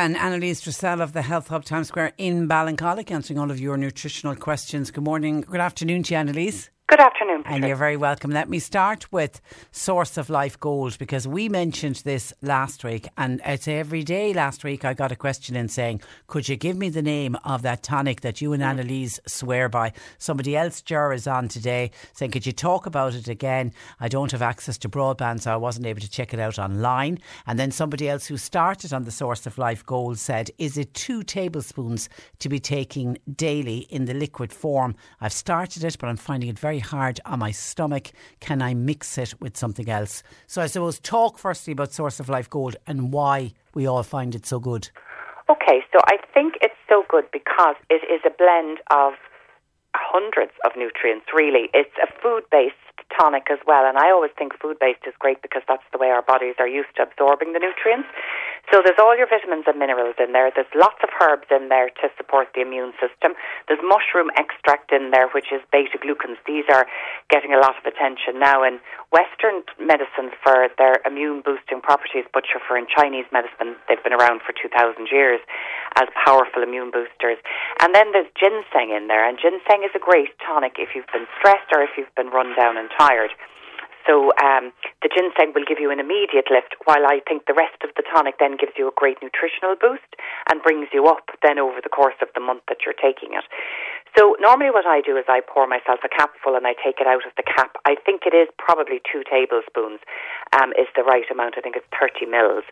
And Annalise Dressel of the Health Hub Times Square in Ballincollig answering all of your nutritional questions. Good morning, good afternoon to you, Annalise. Good afternoon, And you're very welcome. Let me start with Source of Life Gold because we mentioned this last week, and it's every day last week I got a question in saying, Could you give me the name of that tonic that you and hmm. Annalise swear by? Somebody else, Jar, is on today saying, Could you talk about it again? I don't have access to broadband, so I wasn't able to check it out online. And then somebody else who started on the Source of Life Gold said, Is it two tablespoons to be taking daily in the liquid form? I've started it, but I'm finding it very hard on my stomach. Can I mix it with something else? So I suppose talk firstly about Source of Life Gold and why we all find it so good. Okay, so I think it's so good because it is a blend of hundreds of nutrients, really. It's a food based tonic as well, and I always think food based is great because that's the way our bodies are used to absorbing the nutrients. So there's all your vitamins and minerals in there. There's lots of herbs in there to support the immune system. There's mushroom extract in there, which is beta glucans. These are getting a lot of attention now in Western medicine for their immune boosting properties, but for in Chinese medicine, they've been around for 2,000 years as powerful immune boosters. And then there's ginseng in there, and ginseng is a great tonic if you've been stressed or if you've been run down and tired. So um, the ginseng will give you an immediate lift, while I think the rest of the tonic then gives you a great nutritional boost and brings you up then over the course of the month that you're taking it. So normally what I do is I pour myself a capful and I take it out of the cap. I think it is probably two tablespoons um, is the right amount. I think it's 30 mils.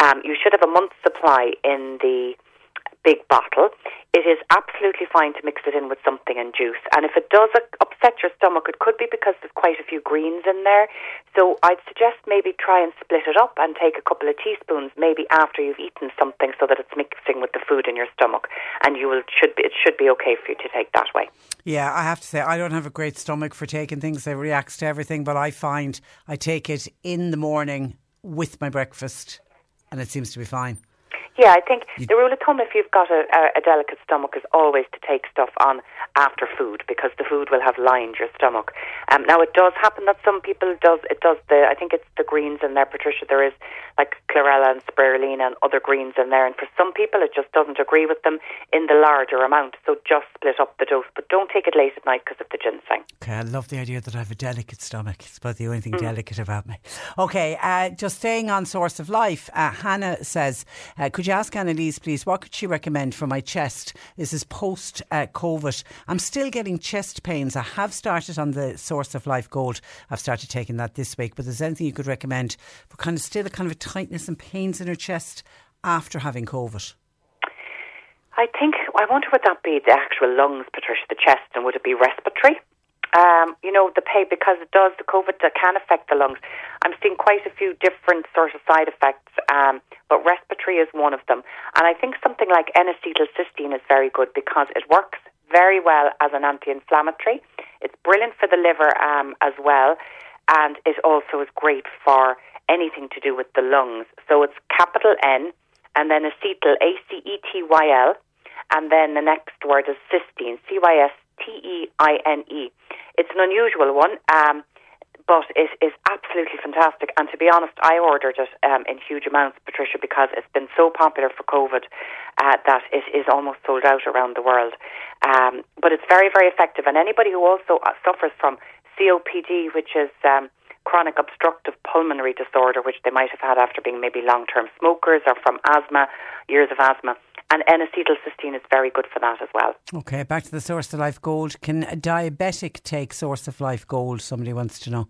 Um, you should have a month's supply in the big bottle. It is absolutely fine to mix it in with something and juice. And if it does upset your stomach, it could be because there's quite a few greens in there. So I'd suggest maybe try and split it up and take a couple of teaspoons maybe after you've eaten something so that it's mixing with the food in your stomach. And you will should be, it should be okay for you to take that way. Yeah, I have to say, I don't have a great stomach for taking things. It reacts to everything, but I find I take it in the morning with my breakfast and it seems to be fine. Yeah, I think you, the rule of thumb, if you've got a, a, a, delicate stomach, is always to take stuff on after food because the food will have lined your stomach. Um, now, it does happen that some people does it does the I think it's the greens in there, Patricia. There is like chlorella and spirulina and other greens in there, and for some people, it just doesn't agree with them in the larger amount. So just split up the dose, but don't take it late at night because of the ginseng. Okay, I love the idea that I have a delicate stomach. It's about the only thing mm. delicate about me. Okay, uh, just staying on source of life, uh, Hannah says, uh, could could you ask Annalise, please, what could she recommend for my chest? This is post uh, COVID. I'm still getting chest pains. I have started on the Source of Life Gold. I've started taking that this week. But is there anything you could recommend for kind of still a kind of a tightness and pains in her chest after having COVID? I think, I wonder would that be the actual lungs, Patricia, the chest, and would it be respiratory? Um, you know, the pain, because it does, the COVID that can affect the lungs. I'm seeing quite a few different sort of side effects, um, but respiratory is one of them. And I think something like N-acetylcysteine is very good because it works very well as an anti-inflammatory. It's brilliant for the liver um, as well, and it also is great for anything to do with the lungs. So it's capital N, and then acetyl, A-C-E-T-Y-L, and then the next word is cysteine, C-Y-S-T-E-I-N-E. It's an unusual one. Um, but it is absolutely fantastic. And to be honest, I ordered it um, in huge amounts, Patricia, because it's been so popular for COVID uh, that it is almost sold out around the world. Um, but it's very, very effective. And anybody who also uh, suffers from COPD, which is um, chronic obstructive pulmonary disorder, which they might have had after being maybe long term smokers or from asthma, years of asthma. And N acetylcysteine is very good for that as well. Okay, back to the Source of Life Gold. Can a diabetic take Source of Life Gold? Somebody wants to know.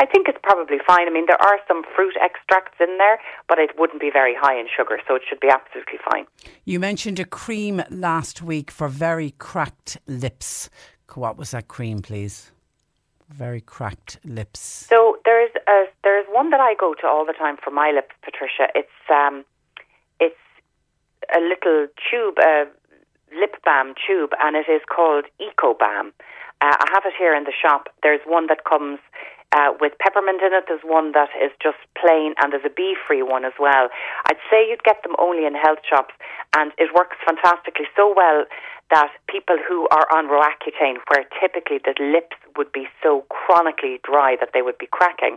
I think it's probably fine. I mean, there are some fruit extracts in there, but it wouldn't be very high in sugar, so it should be absolutely fine. You mentioned a cream last week for very cracked lips. What was that cream, please? Very cracked lips. So there's a, there's one that I go to all the time for my lips, Patricia. It's um, it's a little tube, a lip balm tube, and it is called Eco Balm. Uh, I have it here in the shop. There's one that comes uh, with peppermint in it. There's one that is just plain, and there's a bee free one as well. I'd say you'd get them only in health shops, and it works fantastically so well that people who are on Roaccutane, where typically the lips would be so chronically dry that they would be cracking,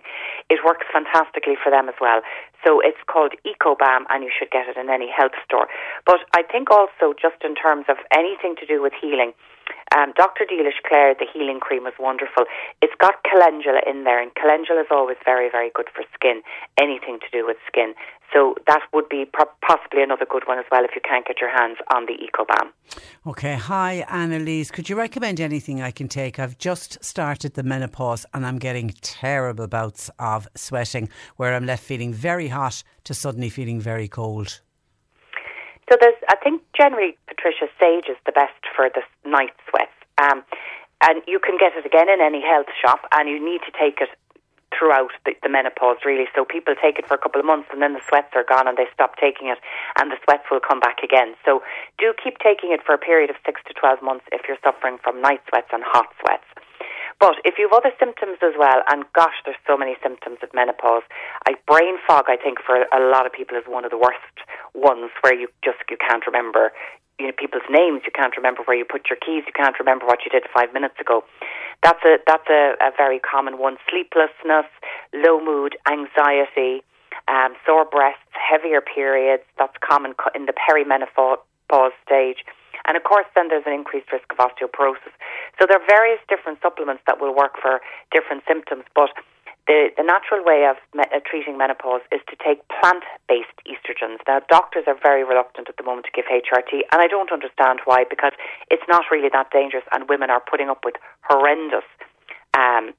it works fantastically for them as well. So it's called EcoBalm, and you should get it in any health store. But I think also, just in terms of anything to do with healing, um, Dr. Dealish Clare, the healing cream was wonderful. It's got calendula in there, and calendula is always very, very good for skin, anything to do with skin. So that would be possibly another good one as well if you can't get your hands on the EcoBalm. Okay. Hi, Annalise. Could you recommend anything I can take? I've just started the menopause and I'm getting terrible bouts of sweating where I'm left feeling very hot to suddenly feeling very cold. So there's, I think generally, Patricia, sage is the best for the night sweats. Um, and you can get it again in any health shop, and you need to take it throughout the, the, menopause, really. So people take it for a couple of months, and then the sweats are gone, and they stop taking it, and the sweats will come back again. So do keep taking it for a period of six to twelve months if you're suffering from night sweats and hot sweats. But if you have other symptoms as well, and gosh, there's so many symptoms of menopause. I, brain fog, I think, for a lot of people is one of the worst ones where you just you can't remember you know people's names, you can't remember where you put your keys, you can't remember what you did five minutes ago. That's a that's a, a very common one. Sleeplessness, low mood, anxiety, um, sore breasts, heavier periods. That's common in the perimenopause stage. And of course, then there's an increased risk of osteoporosis. So there are various different supplements that will work for different symptoms, but the, the natural way of me- uh, treating menopause is to take plant based estrogens. Now, doctors are very reluctant at the moment to give HRT, and I don't understand why, because it's not really that dangerous, and women are putting up with horrendous um,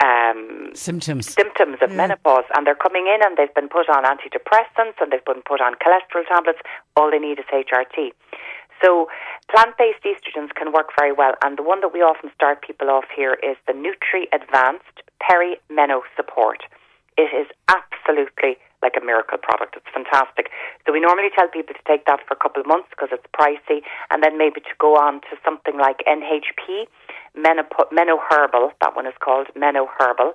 um, symptoms symptoms of yeah. menopause, and they're coming in and they've been put on antidepressants and they've been put on cholesterol tablets. All they need is HRT. So plant based estrogens can work very well, and the one that we often start people off here is the Nutri Advanced Perimeno Support. It is absolutely like a miracle product. It's fantastic. So we normally tell people to take that for a couple of months because it's pricey, and then maybe to go on to something like NHP, Menop- Meno Herbal. That one is called Meno Herbal.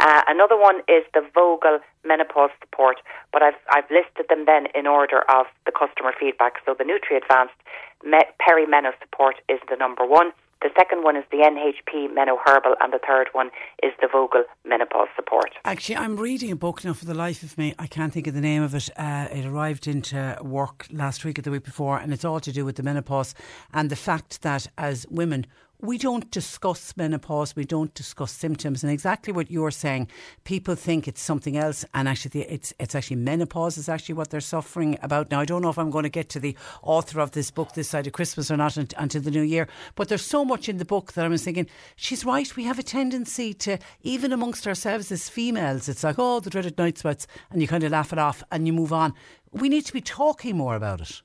Uh, another one is the Vogel Menopause Support, but I've I've listed them then in order of the customer feedback. So the Nutri Advanced Me- Perimeno Support is the number one. The second one is the NHP Meno Herbal, and the third one is the Vogel Menopause Support. Actually, I'm reading a book now for the life of me. I can't think of the name of it. Uh, it arrived into work last week or the week before, and it's all to do with the menopause and the fact that as women, we don't discuss menopause, we don't discuss symptoms, and exactly what you're saying. People think it's something else, and actually, it's it's actually menopause is actually what they're suffering about. Now, I don't know if I'm going to get to the author of this book this side of Christmas or not until the new year, but there's so much in the book that I was thinking she's right. We have a tendency to even amongst ourselves as females, it's like oh the dreaded night sweats, and you kind of laugh it off and you move on. We need to be talking more about it.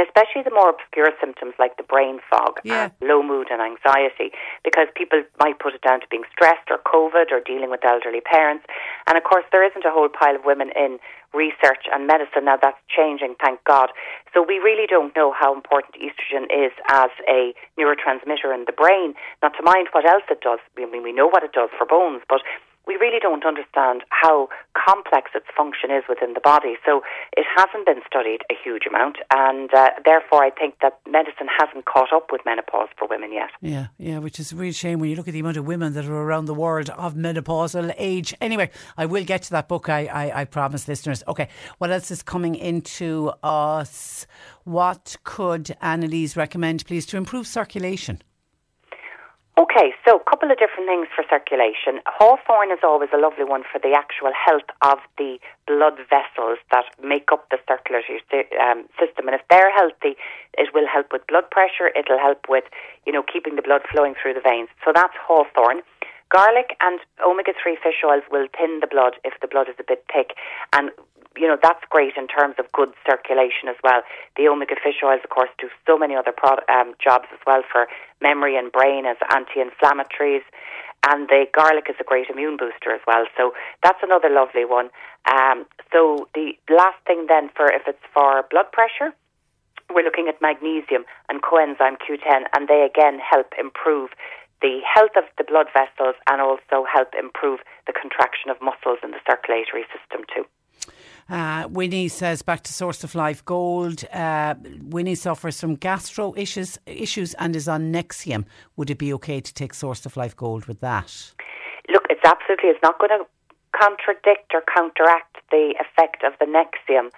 Especially the more obscure symptoms like the brain fog, uh, yeah. and low mood, and anxiety, because people might put it down to being stressed or COVID or dealing with elderly parents. And of course, there isn't a whole pile of women in research and medicine now. That's changing, thank God. So we really don't know how important estrogen is as a neurotransmitter in the brain. Not to mind what else it does. I mean, we know what it does for bones, but we really don't understand how complex its function is within the body. So it hasn't been studied a huge amount, and uh, therefore I think that medicine hasn't caught up with menopause for women yet. Yeah, yeah, which is a real shame when you look at the amount of women that are around the world of menopausal age. Anyway, I will get to that book. I, I, I promise listeners. Okay, what else is coming into us? What could Annalise recommend, please, to improve circulation? Okay, so a couple of different things for circulation. Hawthorn is always a lovely one for the actual health of the blood vessels that make up the circulatory um, system. And if they're healthy, it will help with blood pressure. It'll help with, you know, keeping the blood flowing through the veins. So that's hawthorn. Garlic and omega 3 fish oils will thin the blood if the blood is a bit thick. And you know that's great in terms of good circulation as well. The omega fish oils, of course, do so many other pro- um, jobs as well for memory and brain as anti-inflammatories, and the garlic is a great immune booster as well. So that's another lovely one. Um, so the last thing then for if it's for blood pressure, we're looking at magnesium and coenzyme Q10, and they again help improve the health of the blood vessels and also help improve the contraction of muscles in the circulatory system too. Uh, Winnie says back to Source of Life Gold. Uh, Winnie suffers from gastro issues, issues and is on Nexium. Would it be okay to take Source of Life Gold with that? Look, it's absolutely. It's not going to contradict or counteract the effect of the Nexium.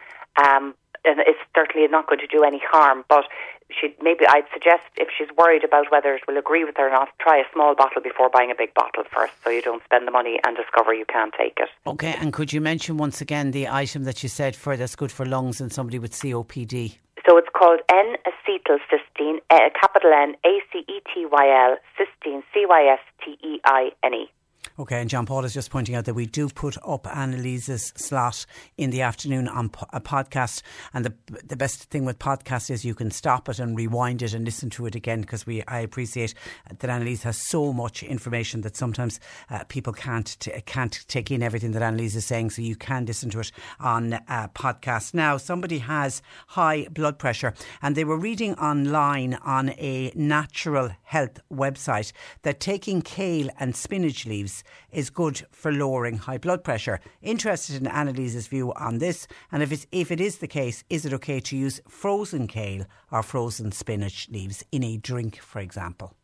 Um, and it's certainly not going to do any harm. But she maybe I'd suggest if she's worried about whether it will agree with her or not, try a small bottle before buying a big bottle first, so you don't spend the money and discover you can't take it. Okay, and could you mention once again the item that you said for that's good for lungs and somebody with COPD? So it's called N-acetylcysteine, uh, capital N A C E T Y L, cysteine, C Y S T E I N E. Okay, and John Paul is just pointing out that we do put up Annalise's slot in the afternoon on a podcast. And the the best thing with podcast is you can stop it and rewind it and listen to it again because we I appreciate that Annalise has so much information that sometimes uh, people can't t- can't take in everything that Annalise is saying. So you can listen to it on uh, podcast. Now, somebody has high blood pressure, and they were reading online on a natural health website that taking kale and spinach leaves is good for lowering high blood pressure. Interested in Annalise's view on this, and if, it's, if it is the case, is it okay to use frozen kale or frozen spinach leaves in a drink, for example?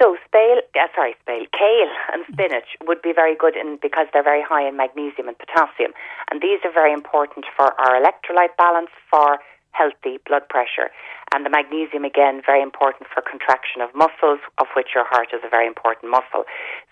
So, spale, uh, sorry, spale, kale and spinach would be very good in, because they're very high in magnesium and potassium. And these are very important for our electrolyte balance, for healthy blood pressure. And the magnesium, again, very important for contraction of muscles, of which your heart is a very important muscle.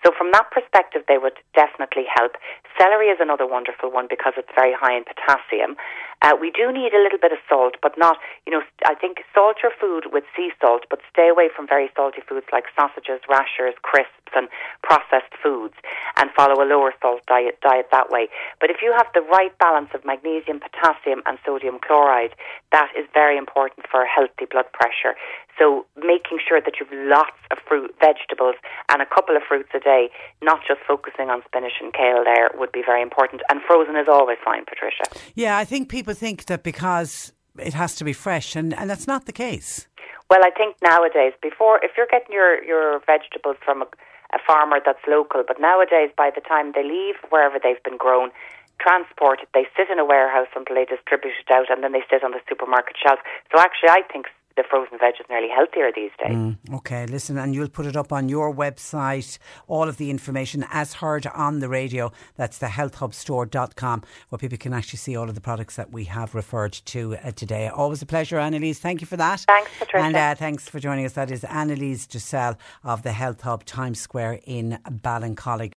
So, from that perspective, they would definitely help. Celery is another wonderful one because it's very high in potassium. Uh, we do need a little bit of salt, but not, you know, I think salt your food with sea salt, but stay away from very salty foods like sausages, rashers, crisps, and processed foods, and follow a lower salt diet, diet that way. But if you have the right balance of magnesium, potassium, and sodium chloride, that is very important for healthy blood pressure. So making sure that you've lots of fruit, vegetables, and a couple of fruits a day, not just focusing on spinach and kale there, would be very important. And frozen is always fine, Patricia. Yeah, I think people think that because it has to be fresh, and, and that's not the case. Well, I think nowadays, before, if you're getting your, your vegetables from a, a farmer that's local, but nowadays, by the time they leave wherever they've been grown, transported, they sit in a warehouse until they distribute it out, and then they sit on the supermarket shelf. So actually, I think the frozen veg is nearly healthier these days. Mm, okay, listen, and you'll put it up on your website, all of the information as heard on the radio. That's the healthhubstore.com, where people can actually see all of the products that we have referred to uh, today. Always a pleasure, Annalise. Thank you for that. Thanks, Patricia. And uh, thanks for joining us. That is Annalise Dussel of the Health Hub Times Square in Ballincollig.